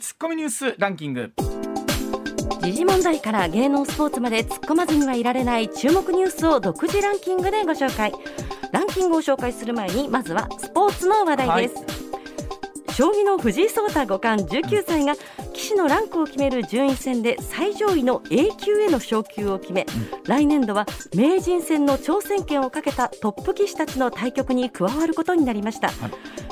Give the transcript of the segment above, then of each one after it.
ツッコミニュースランキング。時事問題から芸能スポーツまで突っ込まずにはいられない注目ニュースを独自ランキングでご紹介。ランキングを紹介する前にまずはスポーツの話題です、将棋の藤井聡太五冠19歳が棋士のランクを決める順位戦で最上位の A 級への昇級を決め、来年度は名人戦の挑戦権をかけたトップ棋士たちの対局に加わることになりました、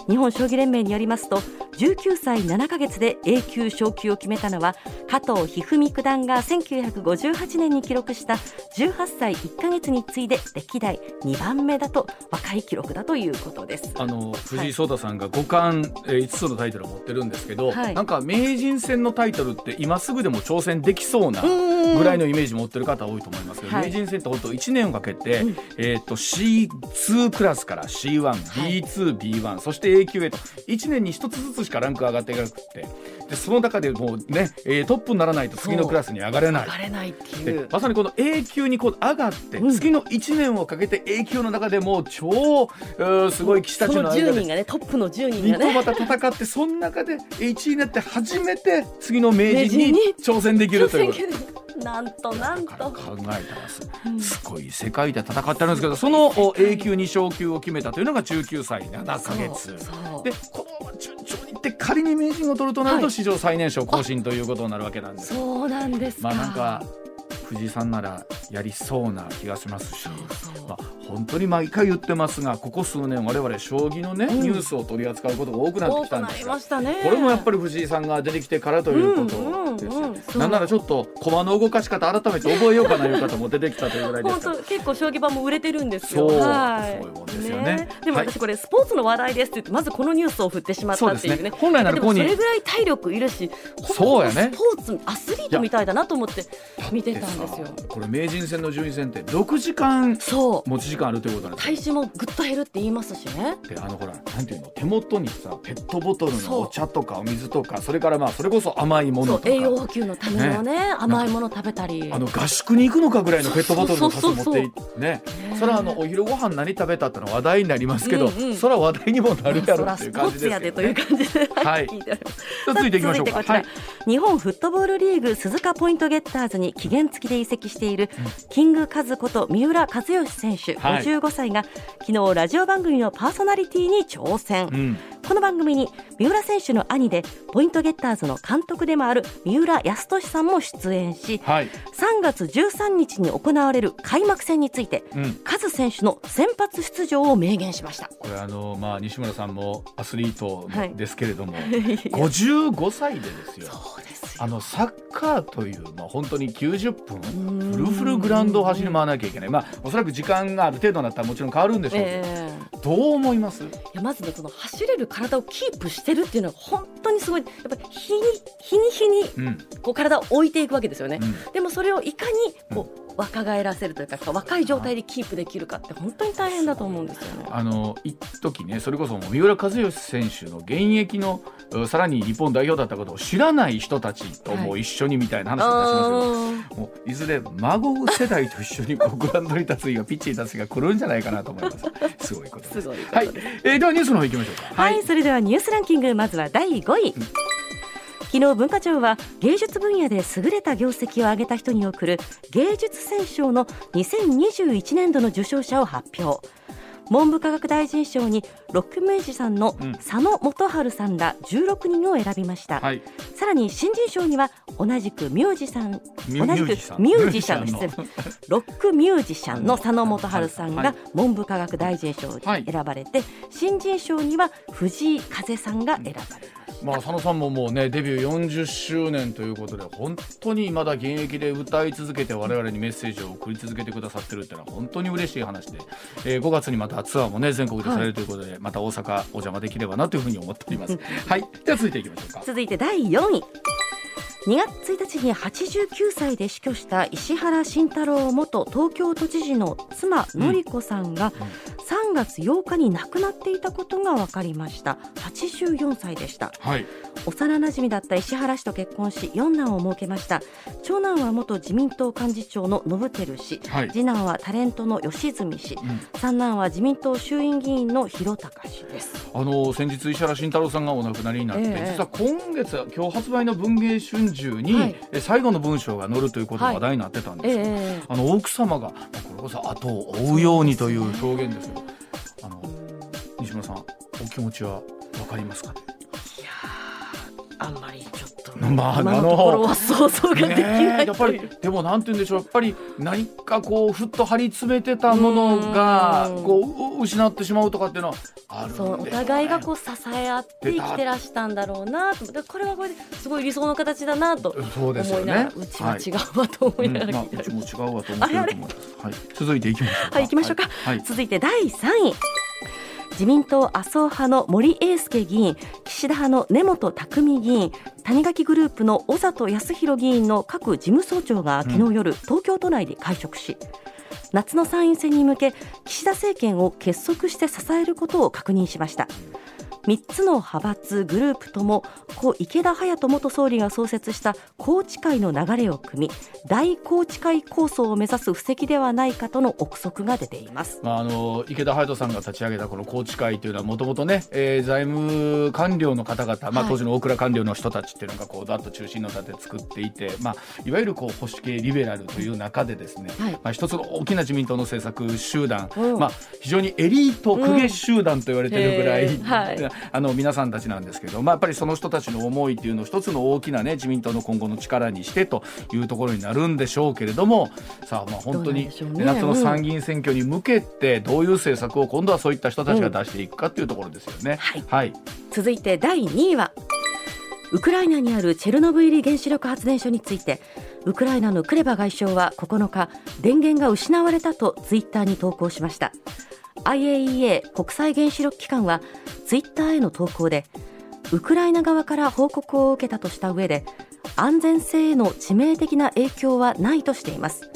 日本将棋連盟によりますと19歳7ヶ月で A 級昇級を決めたのは加藤一二三九段が1958年に記録した18歳1ヶ月に次いで歴代2番目だと若い記録だということです。あの藤井聡太さんが五冠、えー、5つのタイトルを持ってるんですけど、はい。なんか名人戦のタイトルって今すぐでも挑戦できそうなぐらいのイメージ持ってる方多いと思いますけど、はい。名人戦って本当1年をかけて、えー、と C2 クラスから C1B2B1、そして A 級へと1年に1つずつしかランク上がっていかなくてでその中でもうね、えートップにならないと次のクラスに上がれない。上。がれないっていでうまさにこの A 級にこう上がって、うん。次の1年をかけて A 級の中でもう超うーすごい棋士たちその10の間で人がねトップの10人日がね。本また戦ってその中で1位になって初めて次の名人に挑戦できるという。なんとなんと。考えたらす,、すごい世界で戦ってるんですけどそのお A 級に昇級を決めたというのが19歳7ヶ月。でこのって仮に名人を取るとなるとはい。史上最年少更新ということになるわけなんです。そうなんですか。まあなんか藤井さんならやりそうな気がしますし、まあ、本当に毎回言ってますがここ数年我々将棋のね、うん。ニュースを取り扱うことが多くなってきたんですがね。これもやっぱり藤井さんが出てきてからということですなんならちょっと駒の動かし方改めて覚えようかないう方も出てきたというぐらいです。結構将棋盤も売れてるんですよ。そうはい。そういうもんですよね。でもはい。私これスポーツの話題ですって言ってまずこのニュースを振ってしまったっていうね。ね。本来ならでここに。もそれぐらい体力いるし、そうやね。スポーツアスリートみたいだなと思って見てたんですよ。さこれ名人戦の順位戦って6時間そう。持ち時間あるということなんですよ。体重もぐっと減るって言いますしね。であのほらなんていうの？手元にさペットボトルのお茶とかお水とかそれからまあそれこそ甘いものとか。栄養補給のためのね甘いもの食べたり。あの合宿に行くのかぐらいのペットボトルの数持っていってね。それはあのお昼ご飯何食べたってのは話題になりますけど、うんうんそれは話題にもなるやろまあっていう感じですけど、ね、でという感じで、はい。続いていきましょうか。はい。日本フットボールリーグ鈴鹿ポイントゲッターズに期限付きで移籍している、キングカズこと三浦知良選手はい。55歳が、昨日ラジオ番組のパーソナリティに挑戦、うん。この番組に三浦選手の兄でポイントゲッターズの監督でもある三浦康俊さんも出演しはい、3月13日に行われる開幕戦について、うん、カズ選手の先発出場を明言しました。これあのまあ西村さんもアスリートはい。ですけれども、55歳でですよ。そうですよ。あのサッカーという、まあ、本当に90分ん。フルフルグラウンドを走り回らなきゃいけない。まあおそらく時間がある程度になったらもちろん変わるんでしょうけど、ええ。どう思います？いやまずねその走れる体をキープしてるっていうのは本当にすごいやっぱり日に日に日にうん。こう体を置いていくわけですよね、うん。でもそれをいかにこう若返らせるというか若い状態でキープできるかって本当に大変だと思うんですよね。あの一時ねそれこそ三浦知良選手の現役のうさらに日本代表だったことを知らない人たちとも一緒にみたいな話を出しますけど、もういずれ孫世代と一緒にグラウンドに立つ日がピッチに立つ日が来るんじゃないかなと思います。すごいことです。はい。えーではニュースの方行きましょうか。はい、それではニュースランキングまずは第5位、昨日文化庁は芸術分野で優れた業績を上げた人に贈る芸術選奨の2021年度の受賞者を発表。文部科学大臣賞にロックミュージシャンのうん。佐野元春さんら16人を選びました、はい。さらに新人賞には同じくミュージシャン同じくミュージシャン。ロックミュージシャンの。佐野元春さんはい。が文部科学大臣賞に選ばれて、新人賞には藤井風さんが選ばれた。まあ佐野さんももうねデビュー40周年ということで本当にまだ現役で歌い続けて我々にメッセージを送り続けてくださってるっていうのは本当に嬉しい話で、えー5月にまたツアーもね全国でされるということで、また大阪お邪魔できればなというふうに思っております。はい、では続いていきましょうか。続いて第4位。2月1日に89歳で死去した石原慎太郎元東京都知事の妻典子さんが3月8日に亡くなっていたことが分かりました。84歳でした、はい、幼なじみだった石原氏と結婚し四男を設けました。長男は元自民党幹事長の信輝氏、はい、次男はタレントの吉住氏、うん、三男は自民党衆院議員の広高氏です。あの先日石原慎太郎さんがお亡くなりになって、えー、実は今月今日発売の文藝春秋に、はい、最後の文章が載るということが話題になってたんですけど、はいえ。ー、あの奥様がこれこそ後を追うようにという表現ですけど、あの西村さんお気持ちはわかりますか、ね、いやあんまり。まあ、あのところは想像ができない、ね、やっぱりでもなんて言うんでしょう。やっぱり何かこうふっと張り詰めてたものがこう失ってしまうとかっていうのはあるんで、ね、そうお互いがこう支え合って生きてらしたんだろうなと。これはこれですごい理想の形だなと思いながら、ね、うちは違うわと思いながら、はい。うんまあ、うちも違うわと思ってると思います。はい、続いていきましょうはい行きましょうか、はい、続いて第3位自民党麻生派の森英介議員岸田派の根本匠議員谷垣グループの小里康弘議員の各事務総長が昨日夜、うん、東京都内で会食し夏の参院選に向け岸田政権を結束して支えることを確認しました。3つの派閥グループとも故池田隼人元総理が創設した宏池会の流れを組み大宏池会構想を目指す布石ではないかとの憶測が出ています、まあ、あの池田隼人さんが立ち上げたこの宏池会というのはもともとね、えー、財務官僚の方々、まあ、当時の大蔵官僚の人たちっていうのがこうだっと中心の立て作っていて、まあ、いわゆるこう保守系リベラルという中でですね、はい、まあ、一つの大きな自民党の政策集団、まあ、非常にエリート公家集団と言われてるぐらい、うんはい、あの皆さんたちなんですけど、まあ、やっぱりその人たちの思いっていうのを一つの大きなね自民党の今後の力にしてというところになるんでしょうけれどもさあまあ本当に、ね、夏の参議院選挙に向けてどういう政策を今度はそういった人たちが出していくかっていうところですよね。うん、はい、はい、続いて第2位はウクライナにあるチェルノブイリ原子力発電所についてウクライナのクレバ外相は9日電源が失われたとツイッターに投稿しました IAEA 国際原子力機関はツイッターへの投稿でウクライナ側から報告を受けたとした上で安全性への致命的な影響はないとしています。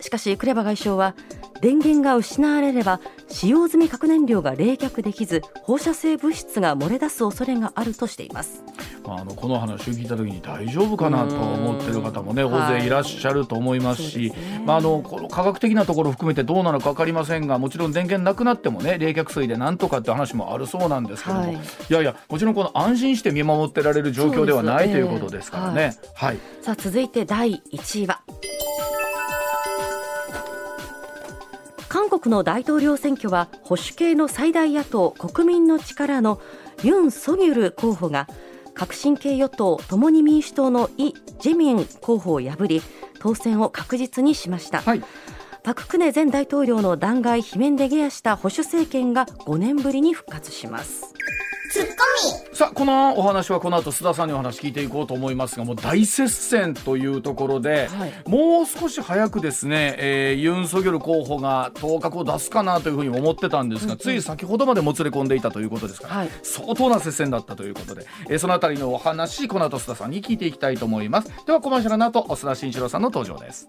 しかしクレバ外相は電源が失われれば使用済み核燃料が冷却できず放射性物質が漏れ出す恐れがあるとしています。あのこの話を聞いた時に大丈夫かなと思ってる方もね大勢いらっしゃると思いますし、はいね、まあ、あのこの科学的なところを含めてどうなのか分かりませんがもちろん電源なくなってもね冷却水でなんとかって話もあるそうなんですけども、はい、いやいやもちろんこの安心して見守ってられる状況ではない、ということですからね。はい、さあ続いて第1位は。韓国の大統領選挙は保守系の最大野党国民の力のユン・ソギョル候補が革新系与党共に民主党のイ・ジェミン候補を破り当選を確実にしました、はい、パク・クネ前大統領の弾劾罷免で下野した保守政権が5年ぶりに復活しますツッコミ。さあこのお話はこの後須田さんにお話聞いていこうと思いますがもう大接戦というところで、はい、もう少し早くですね、えー、ユン・ソギョル候補が当確を出すかなというふうに思ってたんですが、うんうん、つい先ほどまでもつれ込んでいたということですから、はい、相当な接戦だったということで、えー、そのあたりのお話この後須田さんに聞いていきたいと思います。ではコマーシャルの後須田慎一郎さんの登場です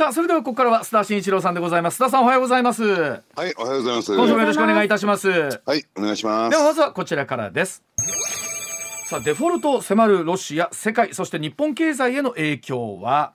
さあそれではここからは須田慎一郎さんでございます。須田さんおはようございます。はいおはようございます。今週もよろしくお願いいたします。はいお願いします。ではまずはこちらからです。さあデフォルトを迫るロシア世界そして日本経済への影響は？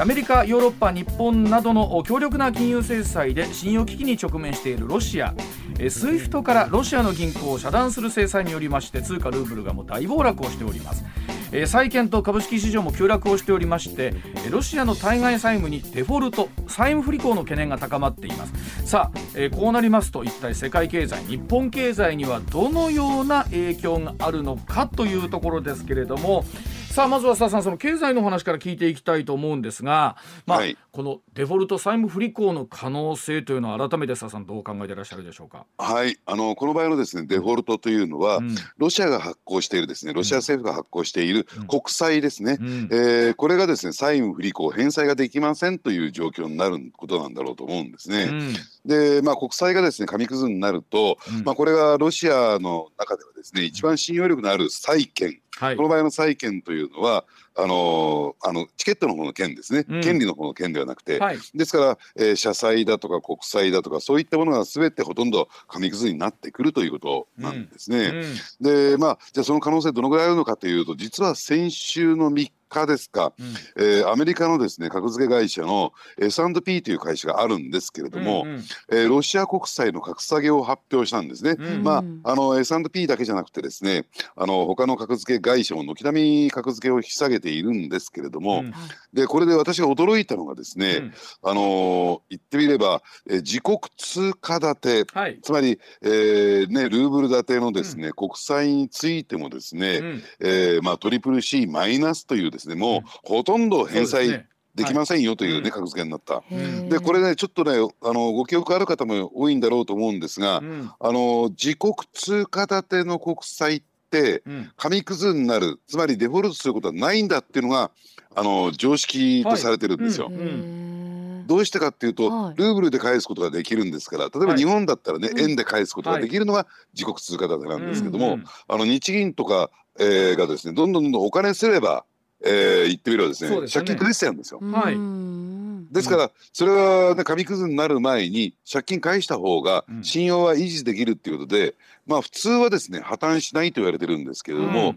アメリカ、ヨーロッパ、日本などの強力な金融制裁で信用危機に直面しているロシア。SWIFT からロシアの銀行を遮断する制裁によりまして通貨ルーブルがもう大暴落をしておりますえー、債券と株式市場も急落をしておりましてロシアの対外債務にデフォルト債務不履行の懸念が高まっています。さあ、えー、こうなりますと一体世界経済日本経済にはどのような影響があるのかというところですけれどもさあまずは須田さんその経済の話から聞いていきたいと思うんですが、まあ、はい、このデフォルト債務不履行の可能性というのは改めて須田さんどう考えていらっしゃるでしょうか？はい。あのこの場合のですねデフォルトというのは、うん、ロシアが発行しているですねロシア政府が発行している国債ですね、うん、えー、これがですね債務不履行返済ができませんという状況になることなんだろうと思うんですね。うん、でまあ国債がですね紙くずになると、まあこれがロシアの中ではですね一番信用力のある債券はい、この場合の債券というのはあのあのチケットの方の件ですね、うん、権利の方の件ではなくて、はい、ですから、えー、社債だとか国債だとかそういったものがすべてほとんど紙くずになってくるということなんですね。うん。うん、でまあじゃあその可能性どのぐらいあるのかというと実は先週の3日ですか、うん、えー、アメリカのですね格付け会社の S&P という会社があるんですけれども、うんうん、えー、ロシア国債の格下げを発表したんですね。うんうん、まああの S&P だけじゃなくてですねあの他の格付け会社も軒並み格付けを引き下げているんですけれども、うん、でこれで私が驚いたのがですね、うん、あの言ってみれば、えー、自国通貨建て、はい、つまり、えーね、ルーブル建てのですね、国債についてもですね、うん、えー、まあ、トリプル C マイナスというですねですね。もうほとんど返済できませんよというね、格付けになった。でこれねちょっとねあのご記憶ある方も多いんだろうと思うんですが、うん、あの自国通貨建ての国債って紙くずになるつまりデフォルトすることはないんだっていうのがあの常識とされてるんですよ。はいうん。どうしてかっていうと、はい、ルーブルで返すことができるんですから例えば日本だったらね、はい、円で返すことができるのが自国通貨建てなんですけども、うん。うん、あの日銀とか、えー、がですねどんどんどんどんお金すればえー、言ってみればですね、ね、借金返しちゃうんですよ。はい、ですからそれは、ね、紙くずになる前に借金返した方が信用は維持できるっていうことで、うん、まあ普通はですね破綻しないと言われてるんですけれども、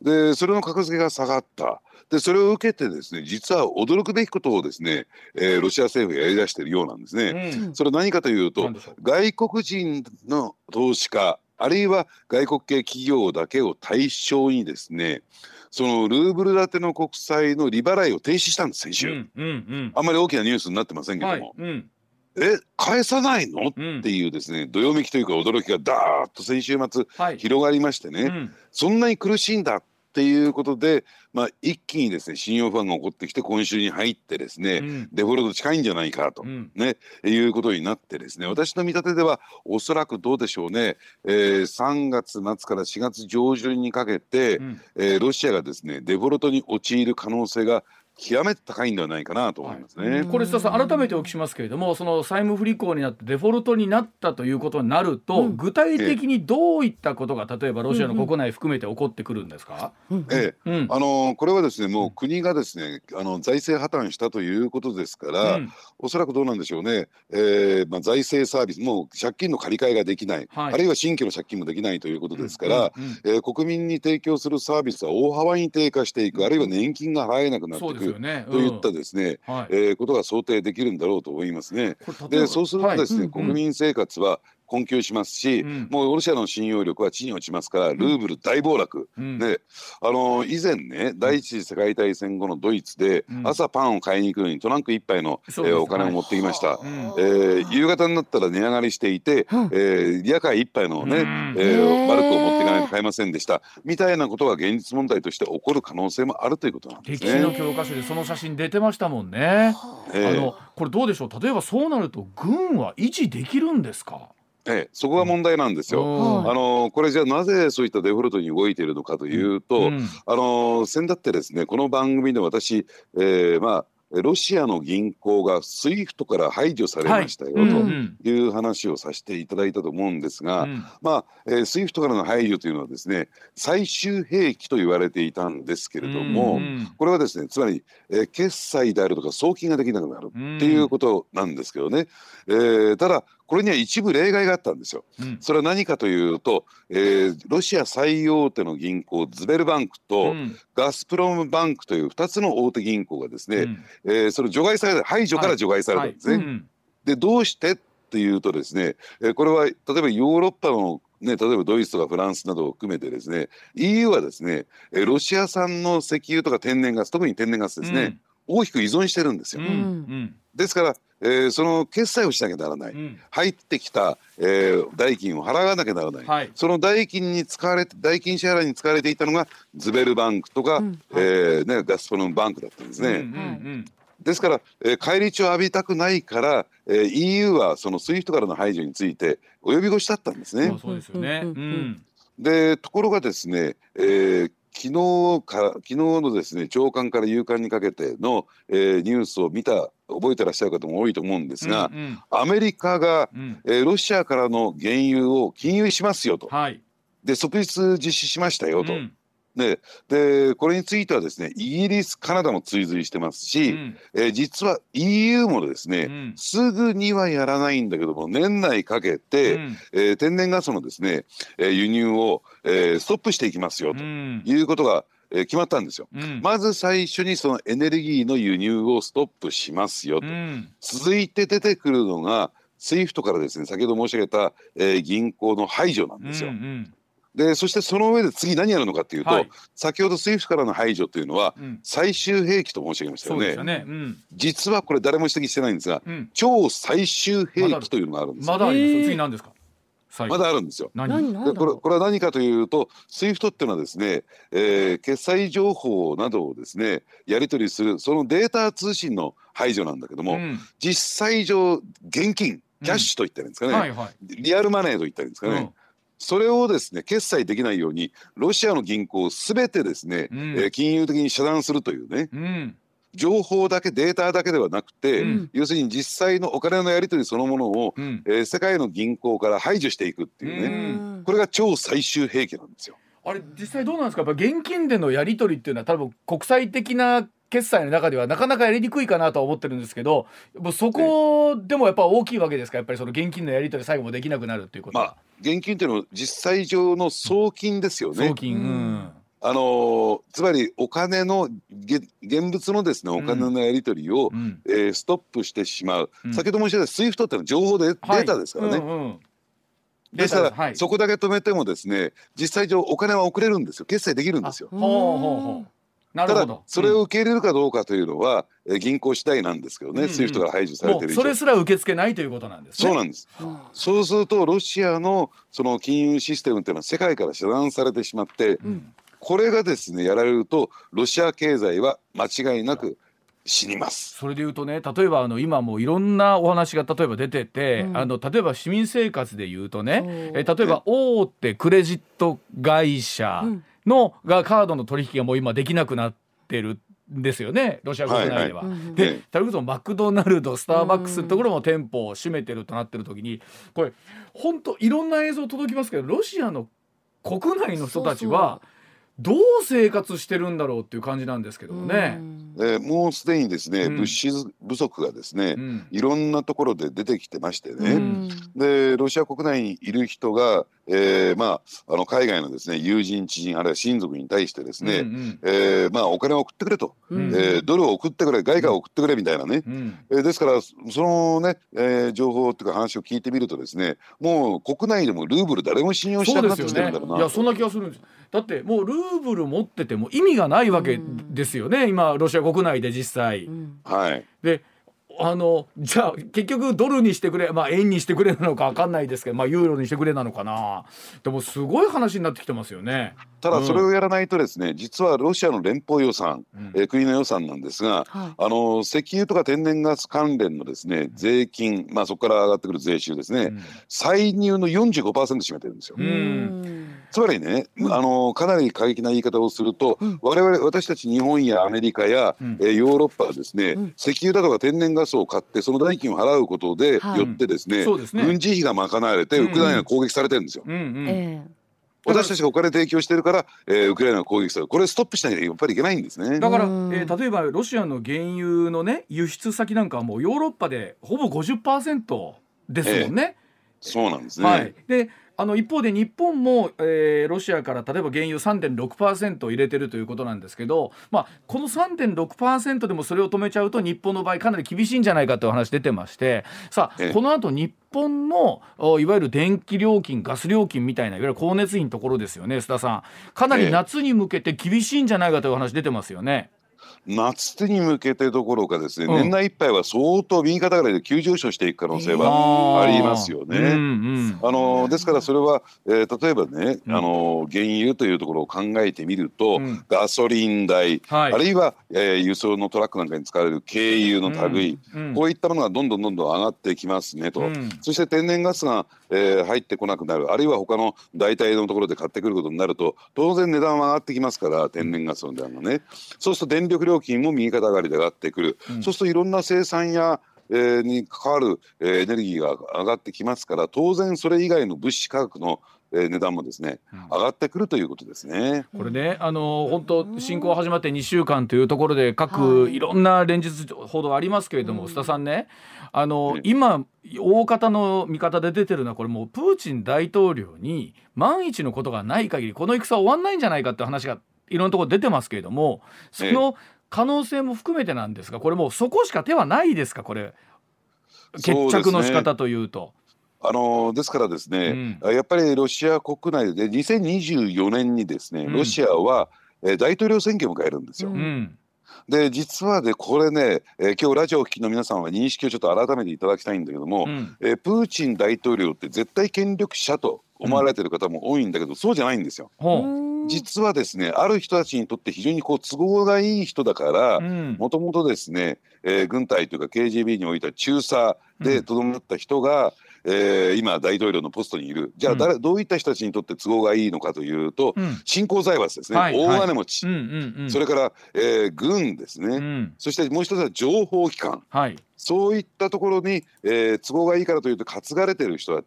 うん、でそれの格付けが下がった。でそれを受けてですね実は驚くべきことをですね、えー、ロシア政府がやりだしているようなんですね。うん、それは何かというと外国人の投資家あるいは外国系企業だけを対象にですねそのルーブル建ての国債の利払いを停止したんです先週、うんうんうん、あんまり大きなニュースになってませんけども、はいうん、え返さないの、うん、っていうですねどよめきというか驚きがダーッと先週末、広がりましてね、うん、そんなに苦しいんだっていうことで、まあ、一気にですね信用不安が起こってきて今週に入ってですね、うん、デフォルト近いんじゃないかと、うん、ね、いうことになってですね私の見立てではおそらくどうでしょうね、えー、3月末から4月上旬にかけて、うん、えー、ロシアがですねデフォルトに陥る可能性が極めて高いんではないかなと思いますね。はい、これ須田さん改めてお聞きしますけれどもその債務不履行になってデフォルトになったということになると、うん、具体的にどういったことが例えばロシアの国内含めて起こってくるんですか、ええ、うん、あのこれはですねもう国がですねあの財政破綻したということですから、うん、おそらくどうなんでしょうね、えーまあ、財政サービスもう借金の借り換えができない、はい、あるいは新規の借金もできないということですから、うんうん、えー、国民に提供するサービスは大幅に低下していくあるいは年金が払えなくなっていく、ね、といったったですね、はい、えー、ことが想定できるんだろうと思いますね。でそうするとですね、はい、国民生活は困窮しますし、うん、もうロシアの信用力は地に落ちますからルーブル大暴落、うん、であの以前ね第一次世界大戦後のドイツで、朝パンを買いに行くのにトランク1杯の、えー、お金を持ってきました、はい、えー、夕方になったら値上がりしていて、うん、えー、夜会1杯のね、うん、えー、バルクを持っていかないと買えませんでした。みたいなことが現実問題として起こる可能性もあるということなんですね。歴史の教科書でその写真出てましたもんね。えー、あのこれどうでしょう？例えばそうなると軍は維持できるんですか？ええ、そこが問題なんですよ。あのこれじゃあなぜそういったデフォルトに動いているのかというと、うん、あの先だってですねこの番組で私、えー、まあロシアの銀行が SWIFT から排除されましたよ、とい。う話をさせていただいたと思うんですが、うん、まあ、えー、SWIFT からの排除というのはですね最終兵器と言われていたんですけれども、うん、これはですねつまり、えー、決済であるとか送金ができなくなるっていうことなんですけどね、えー、ただこれには一部例外があったんですよ。うん、それは何かというと、えー、ロシア最大手の銀行ズベルバンクと、ガスプロムバンクという2つの大手銀行がですね、うん、えー、それ除外された排除から除外されたんですね。はいはい、でどうしてっていうとですね、えー、これは例えばヨーロッパのね、例えばドイツとかフランスなどを含めてですね EU はですねロシア産の石油とか天然ガス特に天然ガスですね、うん、大きく依存してるんですよ。うんですから、えー、その決済をしなきゃならない、うん、入ってきた、えー、代金を払わなきゃならない、はい、その代金に使われて代金支払いに使われていたのがズベルバンクとか、うん、えー、ね、ガスプロムバンクだったんですね。うんうんうん。ですから、えー、返り血を浴びたくないから、えー、EU はその SWIFT からの排除について及び腰だったんですね。そうですよね、うん、でところがですね、えー、昨日か昨日のですね長官から夕刊にかけての、えー、ニュースを見た覚えてらっしゃる方も多いと思うんですが、うんうん、アメリカが、うん、えー、ロシアからの原油を禁輸しますよと、はい、で即日実施しましたよと。うん。ででこれについてはですねイギリスカナダも追随してますし、うん、えー、実は EU もですね、うん、すぐにはやらないんだけども年内かけて、うん、えー、天然ガスのですね、えー、輸入を、えー、ストップしていきますよということが、えー、決まったんですよ、うん、まず最初にそのエネルギーの輸入をストップしますよと、うん、続いて出てくるのが SWIFT からですね先ほど申し上げた、えー、銀行の排除なんですよ。うんうん。でそしてその上で次何やるのかっていうと、はい、先ほど SWIFT からの排除というのは、最終兵器と申し上げましたよね、ね。うん、実はこれ誰も指摘してないんですが、うん、超最終兵器というのがあるんですまだあります。次何ですか？まだあるんですよ。何？これこれは何かというと SWIFT っていうのはですね、えー、決済情報などをですねやり取りするそのデータ通信の排除なんだけども、うん、実際上現金キャッシュと言ったらいいんですかね、うんはいはい、リアルマネーと言ったらいいんですかね、それをですね決済できないようにロシアの銀行すべてですね、うん、えー、金融的に遮断するというね、うん、情報だけデータだけではなくて、うん、要するに実際のお金のやり取りそのものを、うん、えー、世界の銀行から排除していくっていうね、これが超最終兵器なんですよ。あれ実際どうなんですか？やっぱ現金でのやり取りっていうのは多分国際的な決済の中ではなかなかやりにくいかなとは思ってるんですけどもうそこでもやっぱ大きいわけですか？やっぱりその現金のやり取り最後もできなくなるっていうことは。まあ、現金っていうのは実際上の送金ですよね。送金、うんあのつまりお金の現物のですねお金のやり取りを、うん、えー、ストップしてしまう、うん、先ほど申し上げたスイフトってのは情報で、はい、データですからね。うんうん、ですから、はい、そこだけ止めてもですね実際上お金は送れるんですよ。決済できるんですよ。ただそれを受け入れるかどうかというのは、うん、銀行次第なんですけどね、うんうん、スイフトから排除されてるそれすら受け付けないということなんです、ね、そうなんです、うん、そうするとロシアのその金融システムっていうのは世界から遮断されてしまって、うん、これがですねやられるとロシア経済は間違いなく死にます。それでいうとね例えばあの今もいろんなお話が例えば出てて、うん、あの例えば市民生活でいうとねえ例えば大手クレジット会社の、がカードの取引がもう今できなくなってるんですよねロシア国内では。はいはい、でそれこそマクドナルドスターバックスのところも店舗を閉めてるとなってる時にこれ本当いろんな映像届きますけどロシアの国内の人たちは。そうそうどう生活してるんだろうっていう感じなんですけどね。えー、もうすでにですね、うん、物資不足がですね、うん、いろんなところで出てきてましてね、うん、でロシア国内にいる人が、えー、まああの海外のですね友人知人あるいは親族に対してですね、うんうん、えー、まあお金を送ってくれと、うん、えー、ドルを送ってくれ外貨を送ってくれみたいなね、うん、えー、ですからそのね、えー、情報っていうか話を聞いてみるとですねもう国内でもルーブル誰も信用しなくなってきてるんだろうな、ね、いやそんな気がするんですだってもうルーブル持ってても意味がないわけですよね、うん、今ロシア国内で実際。うん、はい。であのじゃあ結局ドルにしてくれまあ円にしてくれなのか分かんないですけどまあユーロにしてくれなのかな。でもすごい話になってきてますよね。ただそれをやらないとですね、うん、実はロシアの連邦予算、うん、えー、国の予算なんですが、はい、あの石油とか天然ガス関連のですね税金、まあ、そこから上がってくる税収ですね、うん、歳入の45%占めてるんですよ。つまりね、あのかなり過激な言い方をすると、我々私たち日本やアメリカや、うん、えー、ヨーロッパはですね、石油だとか天然ガスを買ってその代金を払うことで、はい、よってですね、ね、軍事費が賄われてウクライナが攻撃されてるんですよ。うんうん。えー私たちがお金提供してるから、えー、ウクライナが攻撃される。これストップしなきゃやっぱりいけないんですね。だから、えー、例えばロシアの原油のね輸出先なんかはもうヨーロッパでほぼ50%ですもんね。えー、そうなんですね、はい、であの一方で日本も、えー、ロシアから例えば原油3.6%入れてるということなんですけど、まあ、この3.6%でもそれを止めちゃうと日本の場合かなり厳しいんじゃないかという話出てましてさあこの後日本のいわゆる電気料金ガス料金みたいないわゆる光熱費のところですよね須田さん。かなり夏に向けて厳しいんじゃないかという話出てますよね。夏に向けてどころかですね、うん、年内いっぱいは相当右肩上がりで急上昇していく可能性はありますよね。あのですからそれは、えー、例えばね、うん、あの原油というところを考えてみると、うん、ガソリン代、はい、あるいは、えー、輸送のトラックなんかに使われる軽油の類、こういったものがどんどんどんどん上がってきますねと、そして天然ガスが、えー、入ってこなくなる。あるいは他の代替のところで買ってくることになると当然値段は上がってきますから天然ガスの値段がね。そうすると電力料金も右肩上がりで上がってくる、そうするといろんな生産やえー、に関わる、えー、エネルギーが上がってきますから当然それ以外の物資価格のえー、値段もですね、上がってくるということですね。これね、あの本当侵攻始まって2週間というところで各い。ろんな連日報道ありますけれども、須田さんね、あの今大方の見方で出てるのはこれもうプーチン大統領に万一のことがない限りこの戦は終わんないんじゃないかって話がいろんなところ出てますけれども、その可能性も含めてなんですが、これもうそこしか手はないですかこれ。決着の仕方というと。あのですからですね、うん、やっぱりロシア国内で2024年にですね、ロシアは、え大統領選挙を迎えるんですよ。うん。で実はでこれね、えー、今日ラジオを聴きの皆さんは認識をちょっと改めていただきたいんだけども、うん、えー、プーチン大統領って絶対権力者と思われてる方も多いんだけど、うん、そうじゃないんですよ。実はですねある人たちにとって非常にこう都合がいい人だからもともとですね、えー、軍隊というか KGB においては中佐でとどまった人が、えー、今大統領のポストにいる。じゃあ誰、うん、どういった人たちにとって都合がいいのかというと、うん、新興財閥ですね、はい、大金持ち、それから、えー、軍ですね、うん、そしてもう一つは情報機関、はい、そういったところに、えー、都合がいいからというと担がれてる人は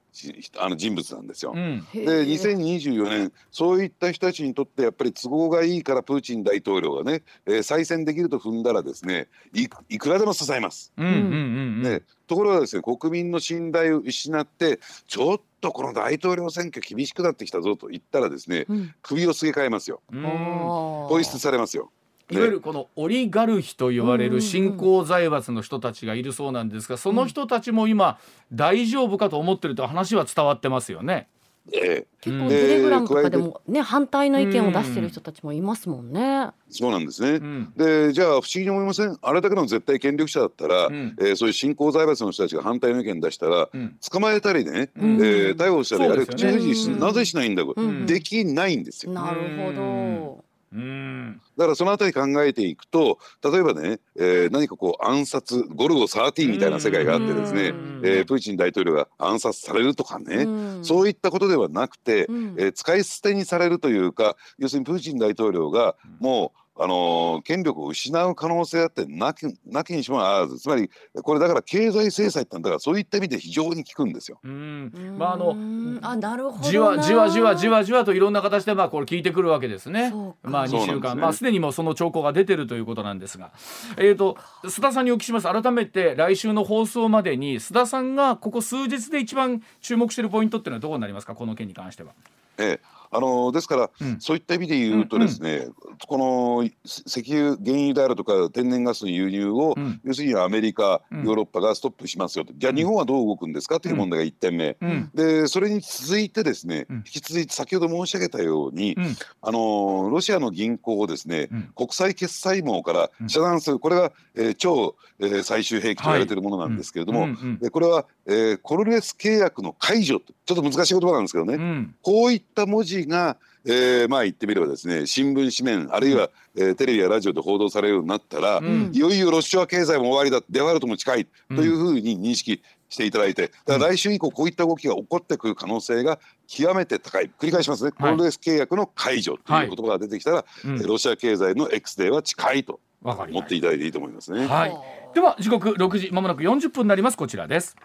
あの人物なんですよ。うん、で2024年そういった人たちにとってやっぱり都合がいいからプーチン大統領がね、えー、再選できると踏んだらですねいいくらでも支えます。ね、ところがですね国民の信頼を失ってちょっとこの大統領選挙厳しくなってきたぞと言ったらですね、うん、首をすげ替えますよ。ポイ捨てされますよ。いわゆるこのオリガルヒと言われる新興財閥の人たちがいるそうなんですがその人たちも今大丈夫かと思ってると話は伝わってますよね。え結構テレグラムとかでもね、反対の意見を出してる人たちもいますもんね。そうなんですね、うん、でじゃあ不思議に思いません？あれだけの絶対権力者だったら、うん、えー、そういう新興財閥の人たちが反対の意見出したら、うん、捕まえたりね、うん、えー、逮捕したり、あれ口封じし、なぜしないんだ、うん、できないんですよ。なるほど。うん。だからそのあたり考えていくと例えばね、えー、何かこう暗殺ゴルゴ13みたいな世界があってですね、えー、プーチン大統領が暗殺されるとかねそういったことではなくて、えー、使い捨てにされるというか要するにプーチン大統領がもうあの権力を失う可能性あってなきなきにしもあらず。つまりこれだから経済制裁ってだからそういった意味で非常に効くんですよ。うん。まああのあなるほどじわじわじわじわじわといろんな形でまあこれ効いてくるわけですね。まあ2週間、ね、まあすでにもうその兆候が出てるということなんですが、えっ、ー、と須田さんにお聞きします。改めて来週の放送までに須田さんがここ数日で一番注目しているポイントっていうのはどこになりますか？この件に関しては。ええあのですから、うん、そういった意味で言うとですね、うんうん、この石油原油であるとか天然ガスの輸入を、うん、要するにアメリカ、ヨーロッパがストップしますよと。じゃあ日本はどう動くんですか？という問題が1点目、でそれに続いてですね、引き続いて先ほど申し上げたように、あのロシアの銀行をですね、国際決済網から遮断するこれが、えー、超、えー、最終兵器と言われているものなんですけれども、はい。うんうん、これは、えー、コルレス契約の解除ちょっと難しい言葉なんですけどね、こういった文字が、えー、まあ言ってみればですね新聞紙面あるいは、えー、テレビやラジオで報道されるようになったら、うん、いよいよロシア経済も終わりだデファルトも近いというふうに認識していただいてだから来週以降こういった動きが起こってくる可能性が極めて高い。繰り返しますね、はい、コロレス契約の解除という言葉が出てきたら、はい。うん、ロシア経済の X デーは近いと思っていただいていいと思いますね。はい、では時刻6時まもなく40分になります。こちらです。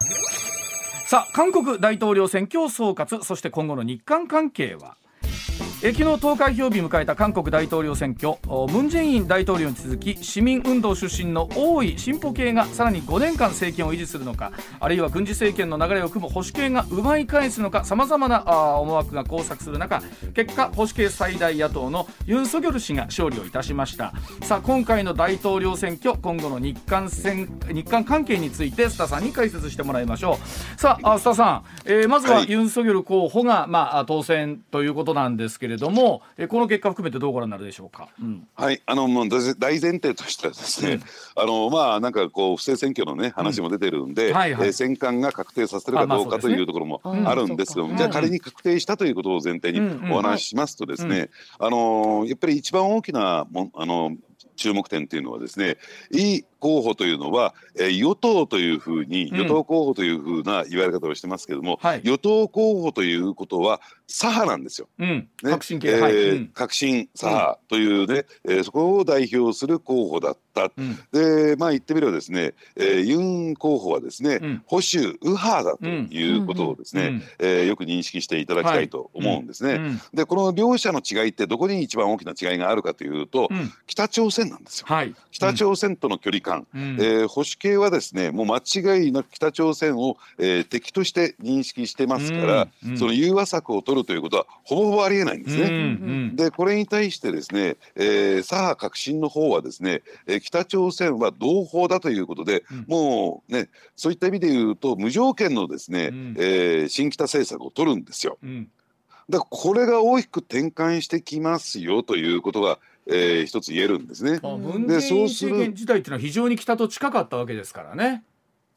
さあ韓国大統領選挙総括。そして今後の日韓関係は？え昨日投開票日迎えた韓国大統領選挙。ムン・ジェイン大統領に続き市民運動出身の多い進歩系がさらに5年間政権を維持するのかあるいは軍事政権の流れを組む保守系が奪い返すのかさまざまな思惑が交錯する中結果保守系最大野党のユン・ソギョル氏が勝利をいたしました。さあ今回の大統領選挙今後の日韓戦日韓関係について須田さんに解説してもらいましょう。さあ須田さん、えー、まずはユン・ソギョル候補が、まあ、当選ということなんですけれどれども、えこの結果含めてどうご覧になるでしょうか？うん、はい。あのもう大前提としてはですね、うん、あのまあなんかこう不正選挙のね話も出てるんで、うん。はいはい、え選管が確定させるかどうかというところもあるんですけども、じゃあ仮に確定したということを前提にお話ししますとですね、あのやっぱり一番大きなもあの注目点というのはですねイ候補というのは、えー、与党というふうに、与党候補というふうな言われ方をしてますけども、はい、与党候補ということは左派なんですよ。うん、ね、革新系、えー、はいうん、革新左派というね、うん、えー、そこを代表する候補だった。うん、でまあ言ってみればですね、えー、ユン候補はですね、うん、保守右派だということをですね、うん、えー、よく認識していただきたいと思うんですね。はい、でこの両者の違いってどこに一番大きな違いがあるかというと、北朝鮮なんですよ。はい、北朝鮮との距離感、うん、えー、保守系はですねもう間違いなく北朝鮮を、えー、敵として認識してますから、うん、その融和策を取るということはほぼほぼありえないんですね。うん、でこれに対してですね、えー、左派革新の方はですね、えー、北朝鮮は同胞だということで、もうねそういった意味で言うと無条件のですね、うん、えー、新北政策を取るんですよ。だからこれが大きく転換してきますよということがえー、一つ言えるんですね。でそうする時代っていうのは非常に北と近かったわけですからね。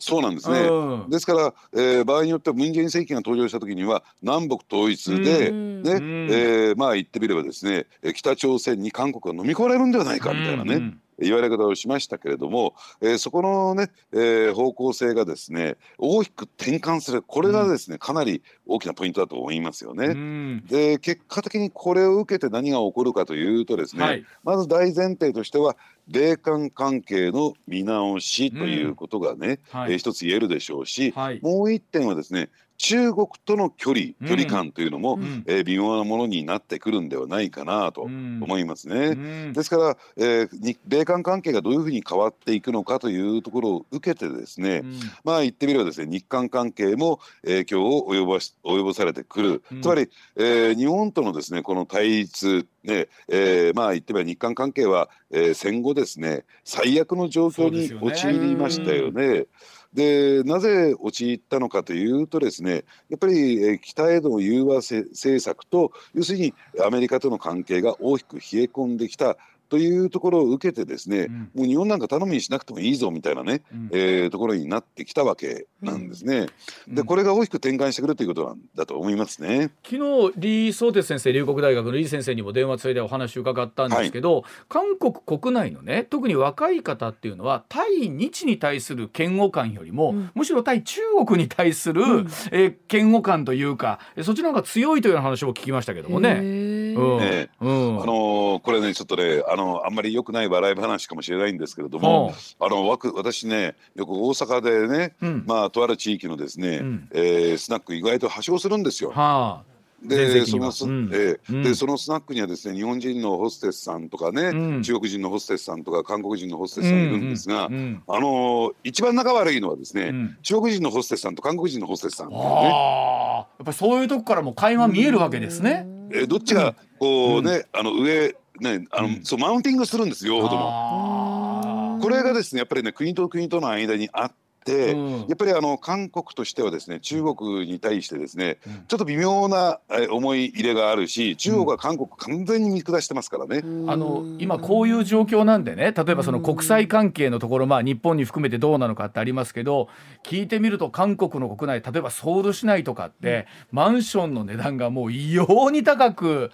そうなんですね、うん、ですから、えー、場合によってはムン・ジェイン政権が登場した時には南北統一で、ね、うん、えー、まあ言ってみればですね北朝鮮に韓国が飲み込まれるんではないかみたいなね、うん言われ方をしましたけれども、えー、そこのね、えー、方向性がですね大きく転換する。これがですね、うん、かなり大きなポイントだと思いますよね。うん、で結果的にこれを受けて何が起こるかというとですね、はい、まず大前提としては米韓関係の見直しということがね、うん。はい、えー、一つ言えるでしょうし、はい、もう一点はですね中国との距離距離感というのも、うん、えー、微妙なものになってくるんではないかなと思いますね。うん、ですから、えー、米韓関係がどういうふうに変わっていくのかというところを受けてですね、うん、まあ言ってみればですね日韓関係も影響を及ぼし及ぼされてくる、つまり、えー、日本とのですねこの対立ねえー、まあ言ってみれば日韓関係は、えー、戦後ですね最悪の状況に陥りましたよね。でなぜ陥ったのかというとですねやっぱり、北への融和政策と要するにアメリカとの関係が大きく冷え込んできたというところを受けてですね、うん、もう日本なんか頼みにしなくてもいいぞみたいなね、うん、えー、ところになってきたわけなんですね。うん、でこれが大きく転換してくるということなんだと思いますね。昨日李相哲先生龍谷大学の李先生にも電話ついでお話を伺ったんですけど、はい、韓国国内のね特に若い方っていうのは対日に対する嫌悪感よりも、むしろ対中国に対する、うん、えー、嫌悪感というかそっちの方が強いという話を聞きましたけどもね。うん。ねうん、あのー、これねちょっとねあのあんまり良くない笑い話かもしれないんですけれども、あの私ねよく大阪でね、うん、まあとある地域のですね、うん、えー、スナック意外とはしごするんですよ。はあ。でそのス、うん、えー、でそのスナックにはですね日本人のホステスさんとかね、うん、中国人のホステスさんとか韓国人のホステスさんいるんですが、うんうん、あのー、一番仲悪いのはですね、うん、中国人のホステスさんと韓国人のホステスさん、ね、やっぱそういうとこからも会話見えるわけですね。えー、どっちがこうね、あの上ねあの、そうマウンティングするんです両方とも。これがですねやっぱりね国と国との間にあっ、うん、やっぱりあの韓国としてはですね中国に対してですね、うん、ちょっと微妙な思い入れがあるし中国は韓国完全に見下してますからね。あの今こういう状況なんでね例えばその国際関係のところ、まあ、日本に含めてどうなのかってありますけど聞いてみると韓国の国内例えばソウル市内とかって、マンションの値段がもう異様に高く、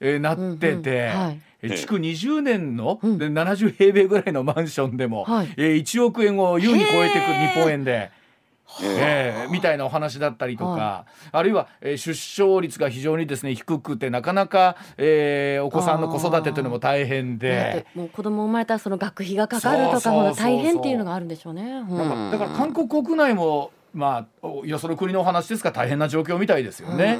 えー、なってて。うんうん。はい築20年の、うん、70平米ぐらいのマンションでも、はい、えー、1億円を優に超えてくる日本円で。えー、みたいなお話だったりとか、はい、あるいは、えー、出生率が非常にですね低くてなかなか、えー、お子さんの子育てというのも大変で。もう子供生まれたらその学費がかかるとかも大変っていうのがあるんでしょうね。だから韓国国内もまあよその国のお話ですが大変な状況みたいですよね。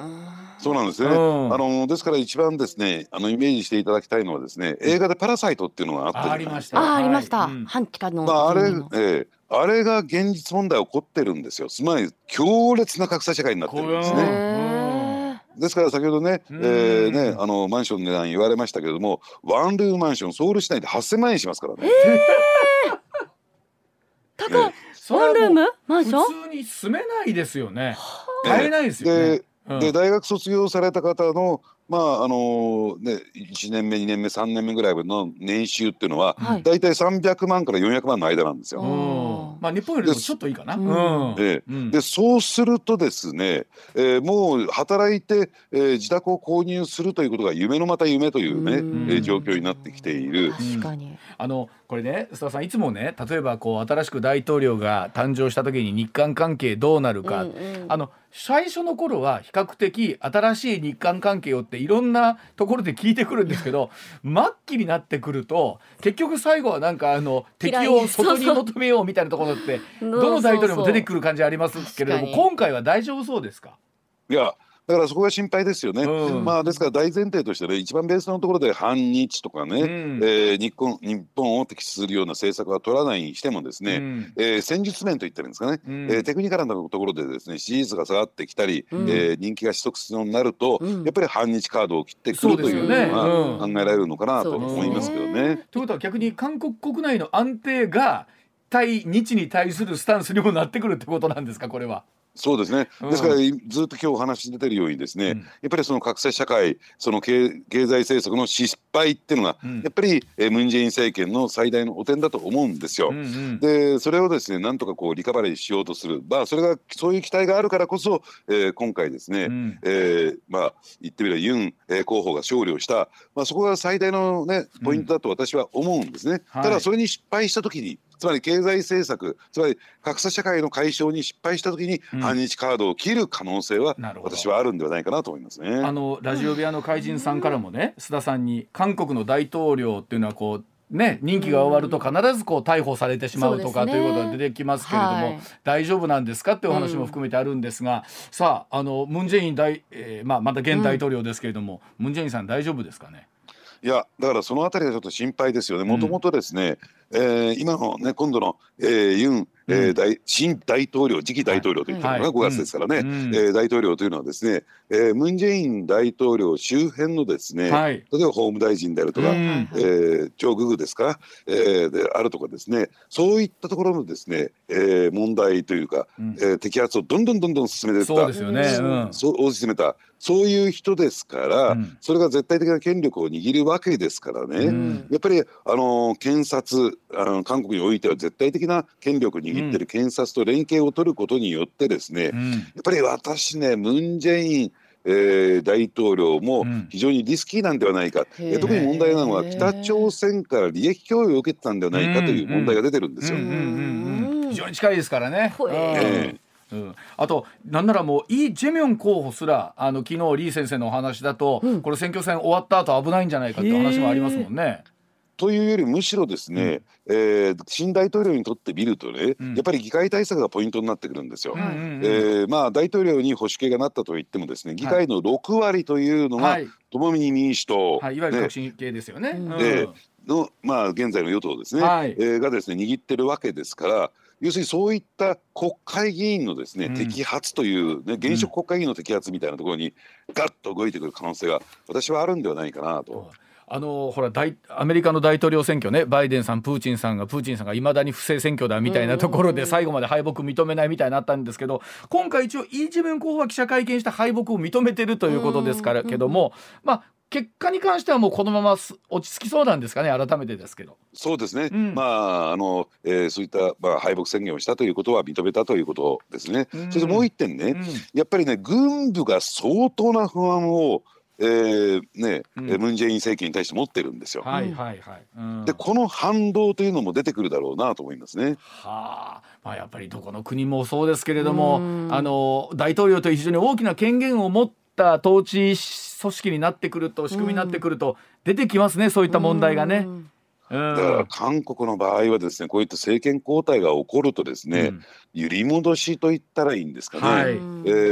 そうなんですね、うん、あのですから一番ですねあのイメージしていただきたいのはですね映画で「パラサイト」っていうのがあったじゃないですか。あありました、半地下の、まあ、あれ、えー、あれが現実問題起こってるんですよ。つまり強烈な格差社会になってるんですね。ですから先ほどね,、えーね、あのマンションの値段言われましたけれどもワンルームマンションソウル市内で8,000万円しますからね。えー、高っ、ワンルーム？マンション？普通に住めないですよね。買えないですよね。で大学卒業された方のまああのね、1年目2年目3年目ぐらいの年収っていうのは、はい、大体300万から400万の間なんですよ。まあ、日本よりもちょっといいかな。ででそうするとですね、えー、もう働いて、えー、自宅を購入するということが夢のまた夢というね、えー、状況になってきている。確かに。あのこれね須田さんいつもね例えばこう新しく大統領が誕生した時に日韓関係どうなるか、うんうん、あの最初の頃は比較的新しい日韓関係をっていろんなところで聞いてくるんですけど 末期になってくると結局最後はなんかあの敵を外に求めようみたいなところってどの大統領も出てくる感じありますけれども今回は大丈夫そうですか？いやだからそこが心配ですよね。うん、まあですから大前提としてね一番ベースのところで反日とかね、うん、えー、日本日本を敵視するような政策は取らないにしてもですね、うん、えー、戦術面といったらいいんですかね、うん、えー、テクニカルなところでですね支持率が下がってきたり、うん、えー、人気が失速するようになると、やっぱり反日カードを切ってくるというのは考えられるのかなと思いますけどね。ということは逆に韓国国内の安定が対日に対するスタンスにもなってくるってことなんですかこれは。そうですね、ですから、ずっと今日お話出てるようにですね、うん、やっぱりその格差社会その経経済政策の失敗っていうのが、うん、やっぱり、えムン・ジェイン政権の最大の汚点だと思うんですよ。うんうん、でそれをですねなんとかこうリカバリーしようとする、まあ、それがそういう期待があるからこそ、えー、今回ですね、うん、えー、まあ、言ってみればユン、えー、候補が勝利をした、まあ、そこが最大の、ね、ポイントだと私は思うんですね。ただそれに失敗した時につまり経済政策つまり格差社会の解消に失敗した時に反日カードを切る可能性は、私はあるんではないかなと思いますね。あのラジオ部屋の怪人さんからもね須田さんに韓国の大統領っていうのはこうね、任期が終わると必ずこう逮捕されてしまうとかということが出てきますけれども、はい、大丈夫なんですかっていうお話も含めてあるんですが、うん、さああのムン・ジェイン大、えーまあ、また現大統領ですけれども、うん、ムン・ジェインさん大丈夫ですかね？いやだからそのあたりがちょっと心配ですよね。もともとですね、うん、えー、今のね今度の、えー、ユンえー、大新大統領次期大統領というのが5月ですからね、はい。うん、えー、大統領というのはですね、えー、ムン・ジェイン大統領周辺のですね、はい、例えば法務大臣であるとか、うん、えー、チョ・ググですか、えー、であるとかですねそういったところのですね、えー、問題というか、うん、えー、摘発をどんどんどんどん進めていった。そうですよね、うん、そう推し進めたそういう人ですから、うん、それが絶対的な権力を握るわけですからね、うん、やっぱりあの検察あの韓国においては絶対的な権力を握ってる検察と連携を取ることによってですね、うん、やっぱり私ねムン・ジェインえー、大統領も非常にリスキーなんではないか、うん、特に問題なのは北朝鮮から利益供与を受けてたんではないかという問題が出てるんですよ。非常に近いですからね。えーうん、あとなんならもうイ・ジェミョン候補すらあの昨日リー先生のお話だと、うん、これ選挙戦終わった後危ないんじゃないかって話もありますもんね。というよりむしろですね、うん、えー、新大統領にとってみるとね、うん、やっぱり議会対策がポイントになってくるんですよ。うんうんうん、えー、まあ、大統領に保守系がなったと言ってもですね議会の6割というのが、共に民主党、はい、いわゆる革新系ですよね。でのまあ、現在の与党ですね、はい、えー、がですね握ってるわけですから要するにそういった国会議員のですね、うん、摘発というね現職国会議員の摘発みたいなところにガッと動いてくる可能性が私はあるんではないかなと。あのほら大アメリカの大統領選挙ねバイデンさんプーチンさんがプーチンさんがいまだに不正選挙だみたいなところで最後まで敗北認めないみたいになったんですけど今回一応イ・ジェミョン候補は記者会見して敗北を認めてるということですからけどもまあ結果に関してはもうこのまま落ち着きそうなんですかね改めてですけど。そうですね、うん、まああの、えー、そういった、まあ、敗北宣言をしたということは認めたということですね。うん、そしてもう一点ね、うん、やっぱりね軍部が相当な不安をえーねうん、ムン・ジェイン政権に対して持ってるんですよ。はいはいはい。うん、でこの反動というのも出てくるだろうなと思いますね。はあ。まあ、やっぱりどこの国もそうですけれどもあの大統領という非常に大きな権限を持った統治組織になってくると仕組みになってくると出てきますね、そういった問題がね。だから韓国の場合はですねこういった政権交代が起こるとですね、うん、揺り戻しと言ったらいいんですかね、はい、え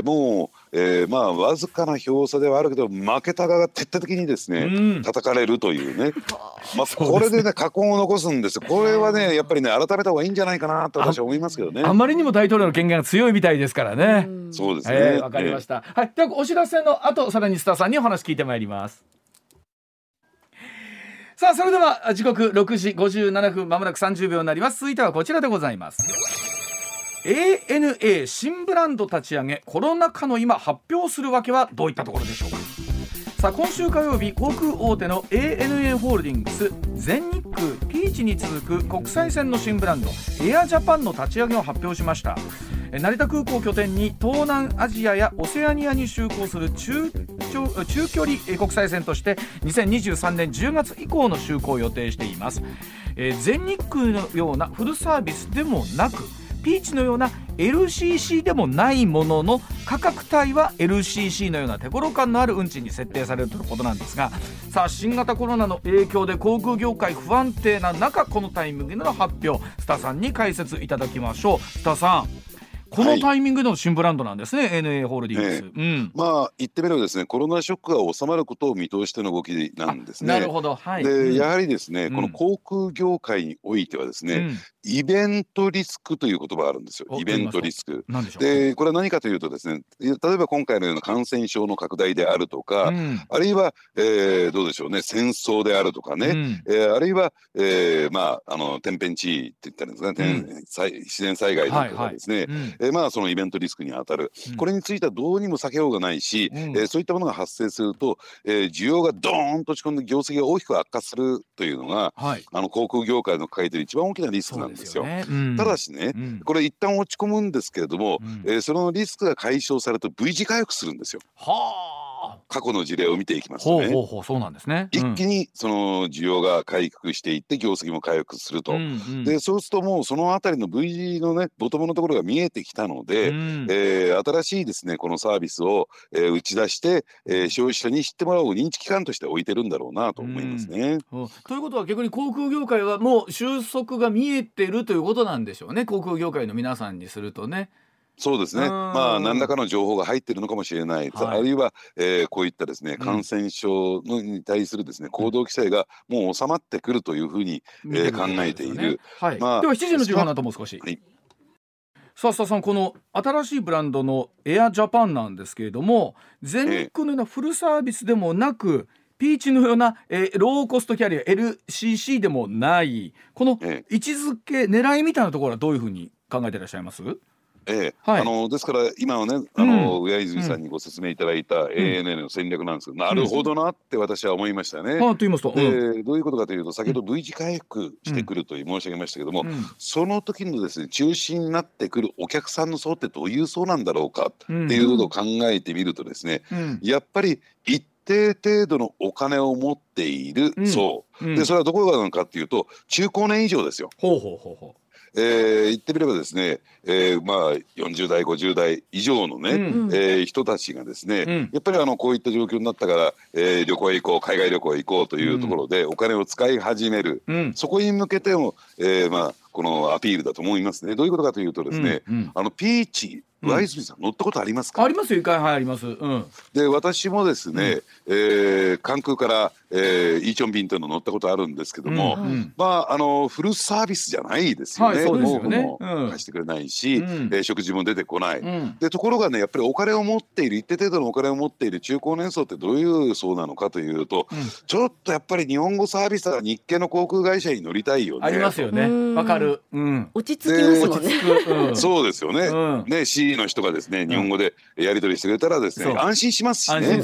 ー、もう、えー、まあわずかな票差ではあるけど負けた側が徹底的にですね、うん、叩かれるというね、まあ、これでね禍根を残すんですよ。これはねやっぱりね改めた方がいいんじゃないかなと私は思いますけどね。あまりにも大統領の権限が強いみたいですからね、うん、そうですね。わ、えー、かりました、えー、はい。ではお知らせの後さらにスターさんにお話聞いてまいりますさあそれでは時刻6時57分まもなく30秒になります。続いてはこちらでございます。ANA 新ブランド立ち上げコロナ禍の今発表するわけはどういったところでしょうか？さあ今週火曜日航空大手の ANA ホールディングス全日空ピーチに続く国際線の新ブランドエアジャパンの立ち上げを発表しました。成田空港拠点に東南アジアやオセアニアに就航する中中距離国際線として2023年10月以降の就航を予定しています、全日空のようなフルサービスでもなくピーチのような LCC でもないものの価格帯は LCC のような手頃感のある運賃に設定されるということなんですがさあ新型コロナの影響で航空業界不安定な中このタイミングでの発表スタさんに解説いただきましょう。スタさんこのタイミングでの新ブランドなんですね、はい、NA ホールディングス、えうん、まあ言ってみればですねコロナショックが収まることを見通しての動きなんですね。なるほど、はい、で、うん、やはりですね、この航空業界においてはですね、イベントリスクという言葉があるんですよ。イベントリスク。で、これは何かというとですね、例えば今回のような感染症の拡大であるとか、うん、あるいは、えー、どうでしょうね、戦争であるとかね、うん、えー、あるいは、えー、まあ、あの、天変地異って言ったらですね、うん、自然災害とかですね、はいはい、えー、まあ、そのイベントリスクに当たる、これについてはどうにも避けようがないし、うん、えー、そういったものが発生すると、えー、需要がドーンと落ち込んで業績が大きく悪化するというのが、はい、あの航空業界の抱えている一番大きなリスクなんですよ。ただしね、うん、これ一旦落ち込むんですけれども、うん、えー、そのリスクが解消されると V 字回復するんですよ。はあ過去の事例を見ていきますとね。そうなんですね、うん、一気にその需要が回復していって業績も回復すると、うんうん、でそうするともうその辺りの V 字のねボトムのところが見えてきたので、うん、えー、新しいですねこのサービスを、えー、打ち出して、えー、消費者に知ってもらう認知機関として置いてるんだろうなと思いますね。うん、ということは逆に航空業界はもう収束が見えてるということなんでしょうね航空業界の皆さんにするとね。そうですね、まあ何らかの情報が入っているのかもしれない、はい、あるいは、えー、こういったですね感染症のに対するですね、行動規制がもう収まってくるというふうに、うん、えー、考えている。はい、まあ、では7時の時間の後も少し。はい。さあさあさんこの新しいブランドのエアジャパンなんですけれども全日空のようなフルサービスでもなく、ピーチのような、えー、ローコストキャリア LCC でもない。この位置づけ狙いみたいなところはどういうふうに考えていらっしゃいます？ええ。はい、あのですから今はねあの、うん、上泉さんにご説明いただいた ANA の戦略なんですけど、うん、なるほどなって私は思いましたね。うん、と言いますと、でどういうことかというと先ほど V 字回復してくると申し上げましたけども、その時のですね中心になってくるお客さんの層ってどういう層なんだろうかっていうことを考えてみるとですね、やっぱり一定程度のお金を持っている層、でそれはどこがなのかっていうと中高年以上ですよ。ほうほうほうほうえー、言ってみればですね、えー、まあ40代50代以上のね、うん、えー、人たちがですね、うん、やっぱりあのこういった状況になったから、えー、旅行へ行こう海外旅行へ行こうというところでお金を使い始める、うん、そこに向けても、えー、まあこのアピールだと思いますね。どういうことかというとですね、うん。うん、あのピーチ上泉さん、乗ったことありますか？ありますよ、一回、はい、あります。うん、で、私もですね、うん、えー、関空から、えー、イーチョン便というの乗ったことあるんですけども。うん、まあ、あの、フルサービスじゃないですよね。はい、そうですよね。も貸してくれないし、うん、えー、食事も出てこない。うん、で、ところがね、やっぱりお金を持っている、一定程度のお金を持っている中高年層ってどういう層なのかというと。ちょっとやっぱり日本語サービスは日系の航空会社に乗りたいよね。ありますよね。わかる。うん。落ち着きますもんね。そうですよね。ね、C の人がですね。日本語でやり取りしてくれたらですね、安心しますしね。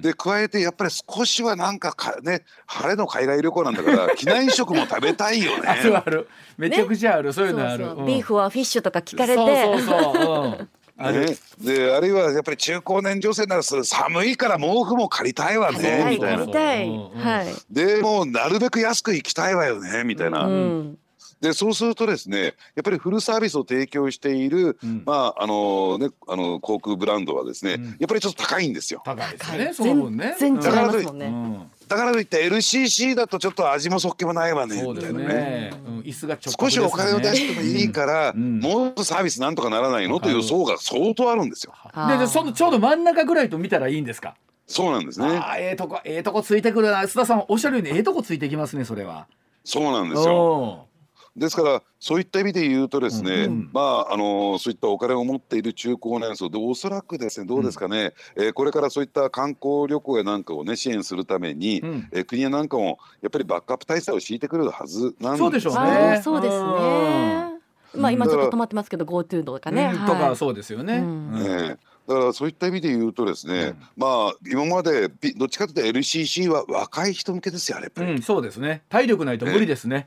で加えてやっぱり少しはなんかかね晴れの海外旅行なんだから 機内食も食べたいよね。ある。めちゃくちゃある、そういうのある。ビーフはフィッシュとか聞かれて。そうそうそう。あ ね、であるいはやっぱり中高年女性なら寒いから毛布も借りたいわねみたいな。はい、でもうなるべく安く行きたいわよねみたいな。うんでそうするとですねやっぱりフルサービスを提供している、うん、まああのねあの航空ブランドはですね、うん、やっぱりちょっと高いんですよ。高いですね。その分ね。全然違いますもんね。だからといって LCC だとちょっと味もそっけもないわねみたいなね、うん、椅子が、ね、少しお金を出してもいいから、うん、もっとサービスなんとかならないのという層が相当あるんですよ。でそのちょうど真ん中ぐらいと見たらいいんですか？そうなんですね。あええー、とこええー、とこついてくるな須田さんおっしゃるようにええー、とこついてきますねそれは。そうなんですよ。ですからそういった意味で言うとですね、うん、まああのそういったお金を持っている中高年層でおそらくですねどうですかね、うん、えー、これからそういった観光旅行やなんかをね支援するために、うん、えー、国やなんかもやっぱりバックアップ体制を敷いてくるはずなんですそうでしょうね。そうですね。まあ今ちょっと止まってますけど GoTo とかね、とかそうですよね。ねだからそういった意味で言うとですね、うん、まあ今までどっちかというと LCC は若い人向けですよやっぱり、うん、そうですね。体力ないと無理ですね、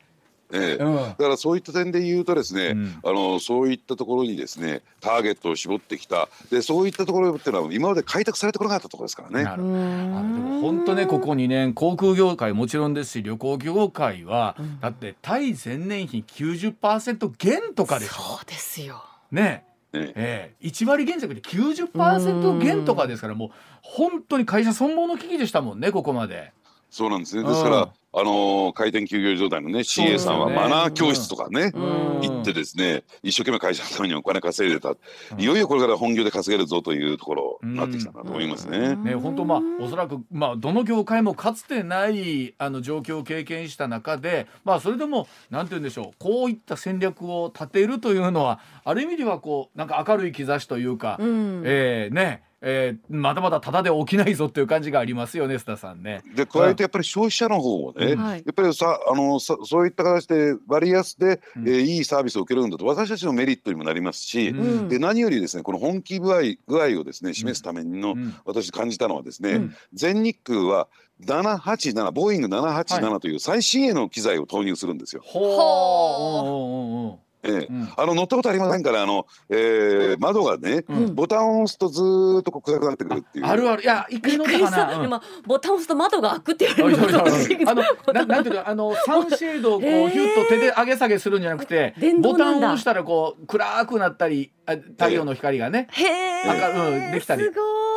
ええ、うん、だからそういった点で言うとですね、うん、あのそういったところにですねターゲットを絞ってきた。でそういったところっていうのは今まで開拓されてこなかったところですからね。あでも本当ねここ2年航空業界もちろんですし旅行業界は、うん、だって対前年比90%減とかでしょ。そうですよ。ね。ええ。1割減策で90%減とかですからもう本当に会社存亡の危機でしたもんねここまで。そうなんですね。ですからあの開店休業状態のね CA さんはマナー教室とかね、行ってですね一生懸命会社のためにお金稼いでた、いよいよこれから本業で稼げるぞというところになってきたなと思いますね。ね本当まあおそらくまあどの業界もかつてないあの状況を経験した中でまあそれでもなんて言うんでしょうこういった戦略を立てるというのはある意味ではこうなんか明るい兆しというか、うん、えー、ねえー、まだまだただで起きないぞっていう感じがありますよね、須田さんね。で加えてやっぱり消費者の方もね、うん、やっぱりさあのさそういった形で割安で、うん、えー、いいサービスを受けるんだと私たちのメリットにもなりますし、うん、で何よりですねこの本気具合具合をですね示すための、私感じたのはですね、全日空は787ボーイング787という最新鋭の機材を投入するんですよ。ほうええ、うん、あの乗ったことありませんからあの、えー、窓がね、うん、ボタンを押すとずっとこう暗くなってくるっていう。あるある。いや一回乗ったかな、うん、ボタンを押すと窓が開くって言われるのあのななんていうかあのサンシェードをこうヒュッと手で上げ下げするんじゃなくてボタンを押したらこう暗くなったり太陽の光がね、へえ、うん、できたり。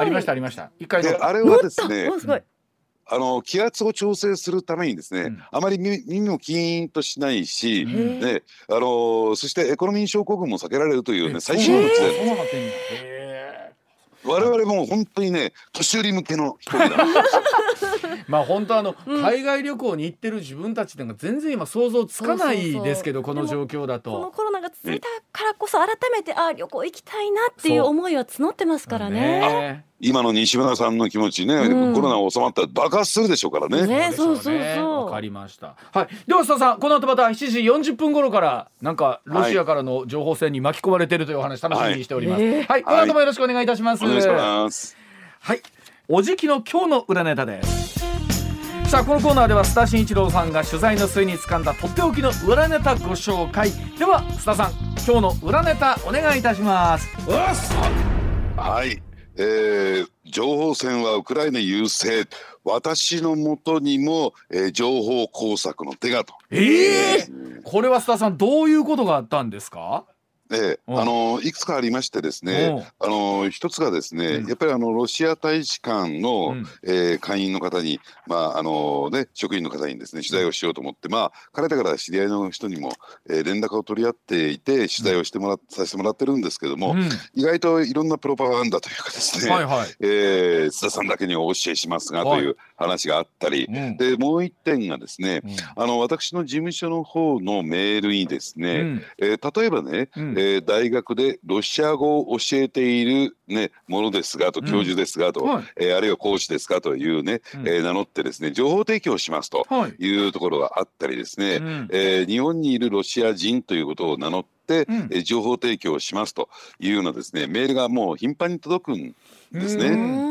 ありましたありました。一回あれはですねあの気圧を調整するためにですね、うん、あまり耳もキーンとしないし、ね、あのそしてエコノミー症候群も避けられるというね最新の機材我々も本当にね年寄り向けの人だ まあ本当あの、うん、海外旅行に行ってる自分たちっていうのが全然今想像つかないですけどこの状況だと。このコロナが続いたからこそ改めてあ旅行行きたいなっていう思いは募ってますからね。今の西村さんの気持ちね、うん、コロナ収まったら爆発するでしょうからね。ねそうそうそう。わかりました。はい。では須田さん、この後また7時40分頃からなんかロシアからの情報戦に巻き込まれているというお話楽しみにしております。はい。はい、この後もよろしくお願いいたします。お願いします。はい。おじきの今日の裏ネタです。さあこのコーナーでは須田慎一郎さんが取材の末に掴んだとっておきの裏ネタご紹介では須田さん今日の裏ネタお願いいたしますはいえー、情報戦はウクライナ優勢。私のもとにも、えー、情報工作の手がと。ええー、これは須田さんどういうことがあったんですか？ええ、あのいくつかありましてですね、あの一つがですね、うん、やっぱりあのロシア大使館の、うん、えー、会員の方に、まああのね、職員の方にですね取材をしようと思って、まあ彼らから知り合いの人にも、えー、連絡を取り合っていて取材をしてもら、うん、させてもらってるんですけども、意外といろんなプロパガンダというかですね、はいはい、えー、津田さんだけにお教えしますがという話があったり、はい、でもう一点がですね、あの私の事務所の方のメールにですね、うん、えー、例えばね、うんえー、大学でロシア語を教えている、ね、ものですがと教授ですがと、うんはい、えー、あるいは講師ですかというね、うん、えー、名乗ってですね情報提供しますとい。うところがあったりですね、はい、えー、日本にいるロシア人ということを名乗って、うん、え情報提供しますというようなですねメールがもう頻繁に届くんですね。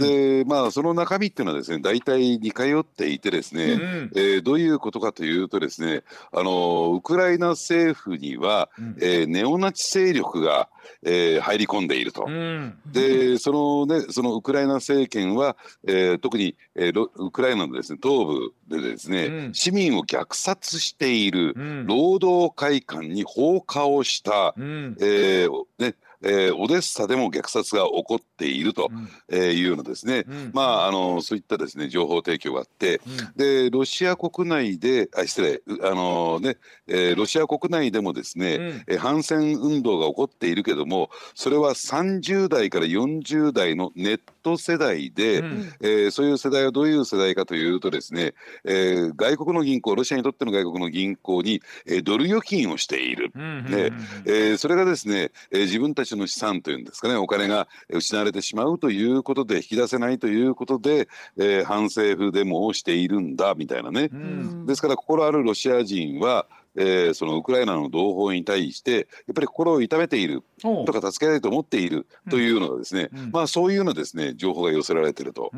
でまあその中身っていうのはですね大体似通っていてですね、うん、えー、どういうことかというとですねあのウクライナ政府には、うん、えー、ネオナチ勢力が、えー、入り込んでいると。うん、でそのねそのウクライナ政権は、えー、特に、えー、ウクライナのですね東部でですね、うん、市民を虐殺している、労働会館に放火をした、うん、えー、ねえー、オデッサでも虐殺が起こっていると、えいうようなですね、うん、まああのそういったですね情報提供があって、うん、でロシア国内であ失礼あのね、えー、ロシア国内でもですね、うん、反戦運動が起こっているけどもそれは30代から40代のネット世代で、うん、えー、そういう世代はどういう世代かというとですね、えー、外国の銀行ロシアにとっての外国の銀行に、えー、ドル預金をしている、ね。えー、それがですね、えー、自分たちの資産というんですかねお金が失われてしまうということで引き出せないということで、えー、反政府デモをしているんだみたいなね、ですから心あるロシア人はえー、そのウクライナの同胞に対してやっぱり心を痛めているとか助けたいと思っているというのがですね、うん、まあそういうようなですね情報が寄せられていると。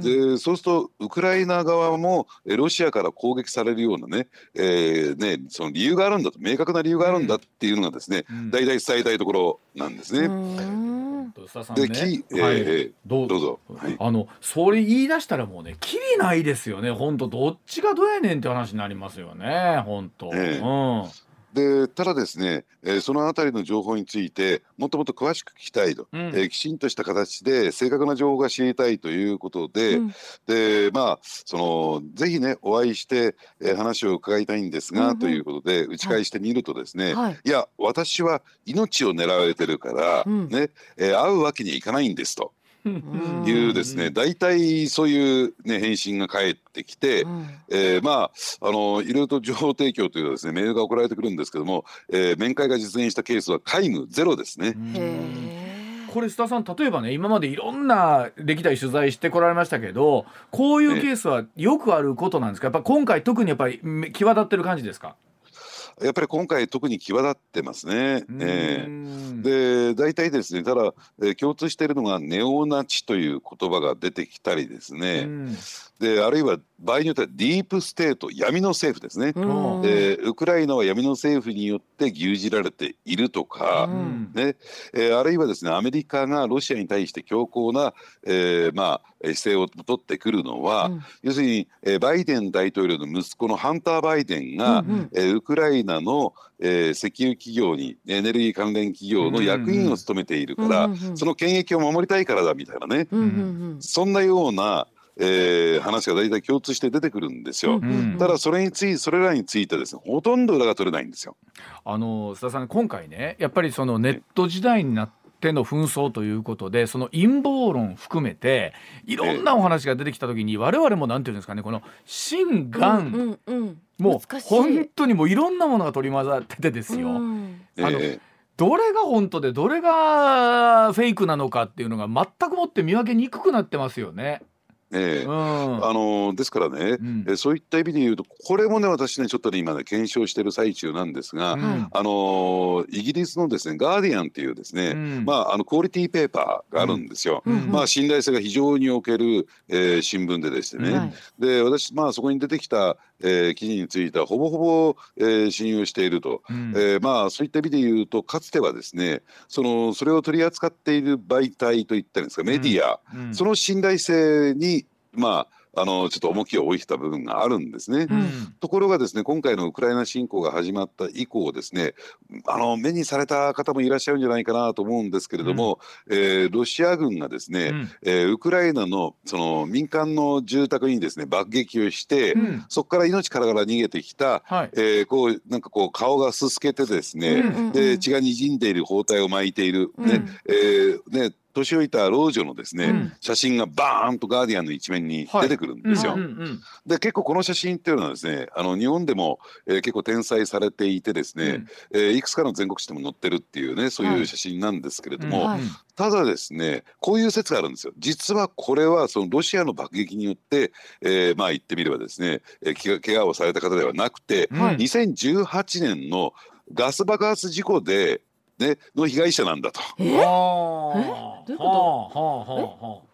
でそうするとウクライナ側もロシアから攻撃されるようなね,、えーね、その理由があるんだと明確な理由があるんだっていうのがですね、大体伝えたいところなんですね。で、き、えー、どう？ぞ。はい、あのそれ言い出したらもうね、きりないですよね。本当どっちがどうやねんって話になりますよね。本当。えー、うん。でただですね、えー、そのあたりの情報についてもっともっと詳しく聞きたいと、うん、えー、きちんとした形で正確な情報が知りたいということで、うん、でまあそのぜひねお会いして、えー、話を伺いたいんですが、うんうん、ということで打ち返してみるとですね、はい、い。や私は命を狙われてるから、うん、ね、え会うわけにはいかないんですと。いうですね大体そういう、ね、返信が返ってきて、うん、えー、まああのいろいろと情報提供というですねメールが送られてくるんですけども、えー、面会が実現したケースは皆無ゼロですね。これ須田さん例えばね今までいろんな歴代取材してこられましたけどこういうケースはよくあることなんですか？やっぱ今回特にやっぱり際立ってる感じですか？やっぱり今回特に際立ってますね。えー、で大体ですねただ、えー、共通しているのがネオナチという言葉が出てきたりですね。であるいは場合によってはディープステート闇の政府ですね、うん、でウクライナは闇の政府によって牛耳られているとか、うん、ね。えー、あるいはですねアメリカがロシアに対して強硬な、えー、まあ、姿勢を取ってくるのは、うん、要するに、えー、バイデン大統領の息子のハンター・バイデンが、うんうん、えー、ウクライナの、えー、石油企業にエネルギー関連企業の役員を務めているから、うんうん、その権益を守りたいからだみたいなね、うんうんうん、そんなようなえー、話が大体共通して出てくるんですよ、うん、ただそれについそれらについてですねほとんど裏が取れないんですよ。あの須田さん今回ねやっぱりそのネット時代になっての紛争ということでその陰謀論含めていろんなお話が出てきた時に我々もなんていうんですかねこの心眼、うんうん、もう本当にもういろんなものが取り混ざっててですよ。あの、えーどれが本当でどれがフェイクなのかっていうのが全くもって見分けにくくなってますよね。ええ。うん、あのですからね、うん、えそういった意味で言うとこれもね私ねちょっとね今ね検証してる最中なんですが、うん、あのイギリスのですねガーディアンっていうですね、うん、まああのクオリティペーパーがあるんですよ。まあ信頼性が非常における、えー、新聞でですね、で私まあそこに出てきた、えー、記事についてはほぼほぼ、えー、信用していると、うん、えー、まあそういった意味で言うとかつてはですねそのそれを取り扱っている媒体といったんですかメディア、その信頼性にまああのちょっと重きを置いてた部分があるんですね、うん、ところがですね今回のウクライナ侵攻が始まった以降ですねあの目にされた方もいらっしゃるんじゃないかなと思うんですけれども、うん、えー、ロシア軍がですね、うん、えー、ウクライナのその民間の住宅にですね爆撃をして、うん、そこから命からがら逃げてきた、はい、えー、こうなんかこう顔がすすけてですね、うんうんうん、で血がにじんでいる包帯を巻いている、ねえーね年老いた老女のですね、うん、写真がバーンとガーディアンの一面に出てくるんですよ。はいうんうんうん、で結構この写真っていうのはですねあの日本でも、えー、結構転載されていてですね、うん、えー、いくつかの全国紙でも載ってるっていうねそういう写真なんですけれども、はい、ただですねこういう説があるんですよ。実はこれはそのロシアの爆撃によって、えー、まあ言ってみればですね、えー、怪我をされた方ではなくて、はい、2018年のガス爆発事故でね、の被害者なんだと。え？え？どういうこと？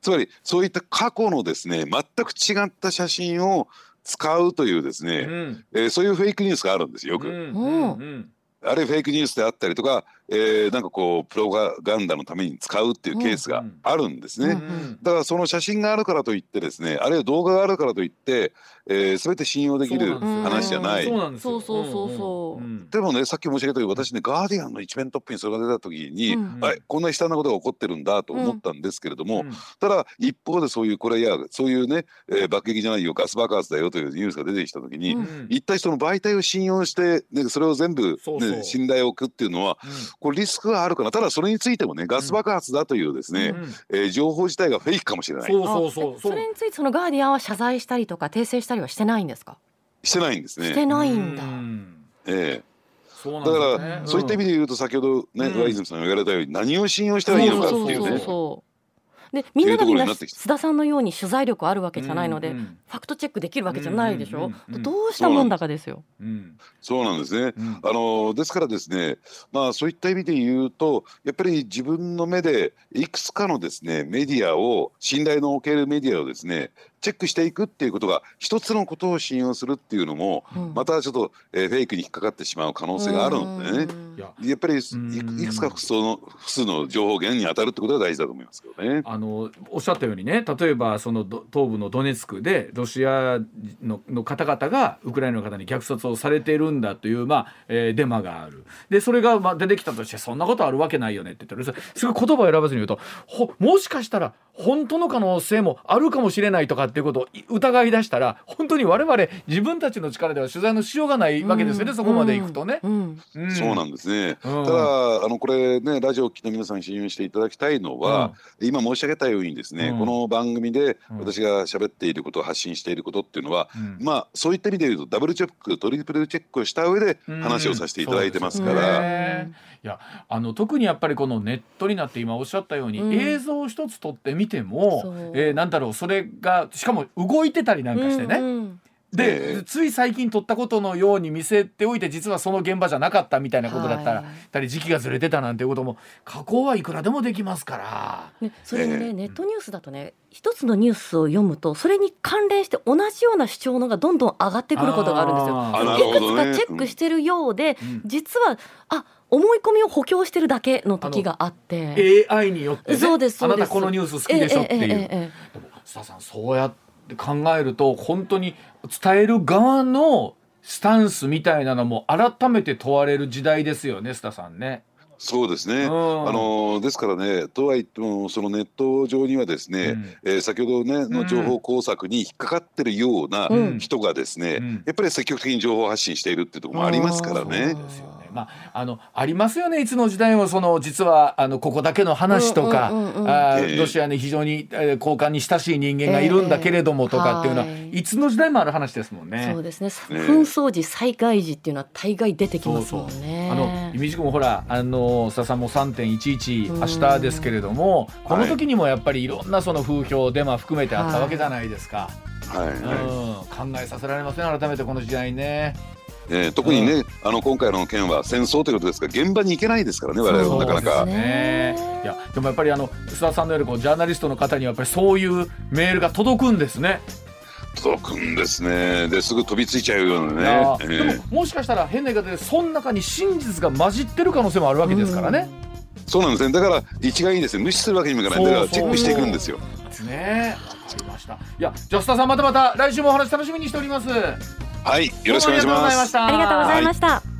つまりそういった過去のですね全く違った写真を使うというですね、うん、えー、そういうフェイクニュースがあるんですよく。うんうん。うん。あるいはフェイクニュースであったりとか、えー、なんかこうプロパガンダのために使うっていうケースがあるんですね、だからその写真があるからといってですねあるいは動画があるからといって、えー、全て信用できる話じゃない。そうそうそうそう。でもねさっき申し上げたように私ねガーディアンの一面トップにそれが出た時に、うん、あこんな悲惨なことが起こってるんだと思ったんですけれども、うん、ただ一方でそういうこれやそういうね、えー、爆撃じゃないよガス爆発だよというニュースが出てきた時に、うん、一体その媒体を信用して、ね、それを全部、ね、信頼を置くっていうのは、これリスクがあるかな。ただそれについてもねガス爆発だというですね、うん、えー、情報自体がフェイクかもしれない。そうそうそう。それについてそのガーディアンは謝罪したりとか訂正したりはしてないんですか？してないんですね。してないんだ。ええ。だから、ね、そういった意味で言うと先ほどね、うん、ワイズムさんが言われたように何を信用したらいいのかっていうね。でみんながみんな須田さんのように取材力あるわけじゃないので、うん。うん、ファクトチェックできるわけじゃないでしょ、うんうん、どうしたもんだかですよ。そうなんです。ね、あのですからですね、まあ、そういった意味で言うとやっぱり自分の目でいくつかのですねメディアを信頼のおけるメディアをですねチェックしていくっていうことが一つのことを信用するっていうのも、うん、またちょっと、えー、フェイクに引っかかってしまう可能性があるのでね。や。っぱりいくつか複数の複数の情報源に当たるってことが大事だと思いますけどね。あのおっしゃったようにね例えばその東部のドネツクでロシアのの方々がウクライナの方に虐殺をされているんだという、まあえー、デマがある。でそれが、まあ、出てきたとしてそんなことあるわけないよねって言ったらすごい言葉を選ばずに言うともしかしたら本当の可能性もあるかもしれないとかっていうことを疑い出したら本当に我々自分たちの力では取材のしようがないわけですよね、うん、そこまでいくとね、うん。うん、そうなんですね、ただあのこれねラジオを聴きの皆さんに信用していただきたいのは、今申し上げたようにですね、この番組で私が喋っていることを発信していることっていうのは、まあそういった意味で言うとダブルチェックトリプルチェックをした上で話をさせていただいてますから。いやあの特にやっぱりこのネットになって今おっしゃったように、うん、映像一つ撮ってみても、えー、なんだろうそれがしかも動いてたりなんかしてね、うんうんで、つい最近撮ったことのように見せておいて実はその現場じゃなかったみたいなことだったら、たり時期がずれてたなんていうことも加工はいくらでもできますから。ね、それもね、ネットニュースだとね一つのニュースを読むとそれに関連して同じような主張のがどんどん上がってくることがあるんですよ。いくつかチェックしてるようで、うん、実はあ思い込みを補強してるだけの時があって。AI によって、ね、そうですあなたこのニュース好きでしょっていう、ええええ、でも須田さんそうやって考えると本当に伝える側のスタンスみたいなのも改めて問われる時代ですよね須田さんね。そうですね、あのですからねとはいってもそのネット上にはですね、うん、えー、先ほどねの情報工作に引っかかってるような人がですね、うん、やっぱり積極的に情報発信しているっていうところもありますからね。まあ、あのありますよねいつの時代もその実はあのここだけの話とか、あロシアに非常に、えー、交換に親しい人間がいるんだけれどもとかっていうのは、えー、いつの時代もある話ですもんね。そうですね。紛争時災害時っていうのは大概出てきますもんね。あのイミジ君もほらあの須田さんも3.11明日ですけれどもこの時にもやっぱりいろんなその風評デマ含めてあったわけじゃないですか。はい、うん、考えさせられません改めてこの時代ね。えー、特にね、うん、あの今回の件は戦争ということですから現場に行けないですからね我々なかなか。ね、いやでもやっぱりあの須田さんのようにこうジャーナリストの方にはやっぱりそういうメールが届くんですね。届くんですねですぐ飛びついちゃうようなね、えー、でももしかしたら変な言い方でその中に真実が混じってる可能性もあるわけですからね。うん、そうなんですねだから一概にですね無視するわけにもいかないだからチェックしていくんですよ。ですね。わかりました。いやじゃあ須田さんまたまた来週もお話楽しみにしております。はい、よろしくお願いします。ありがとうございました。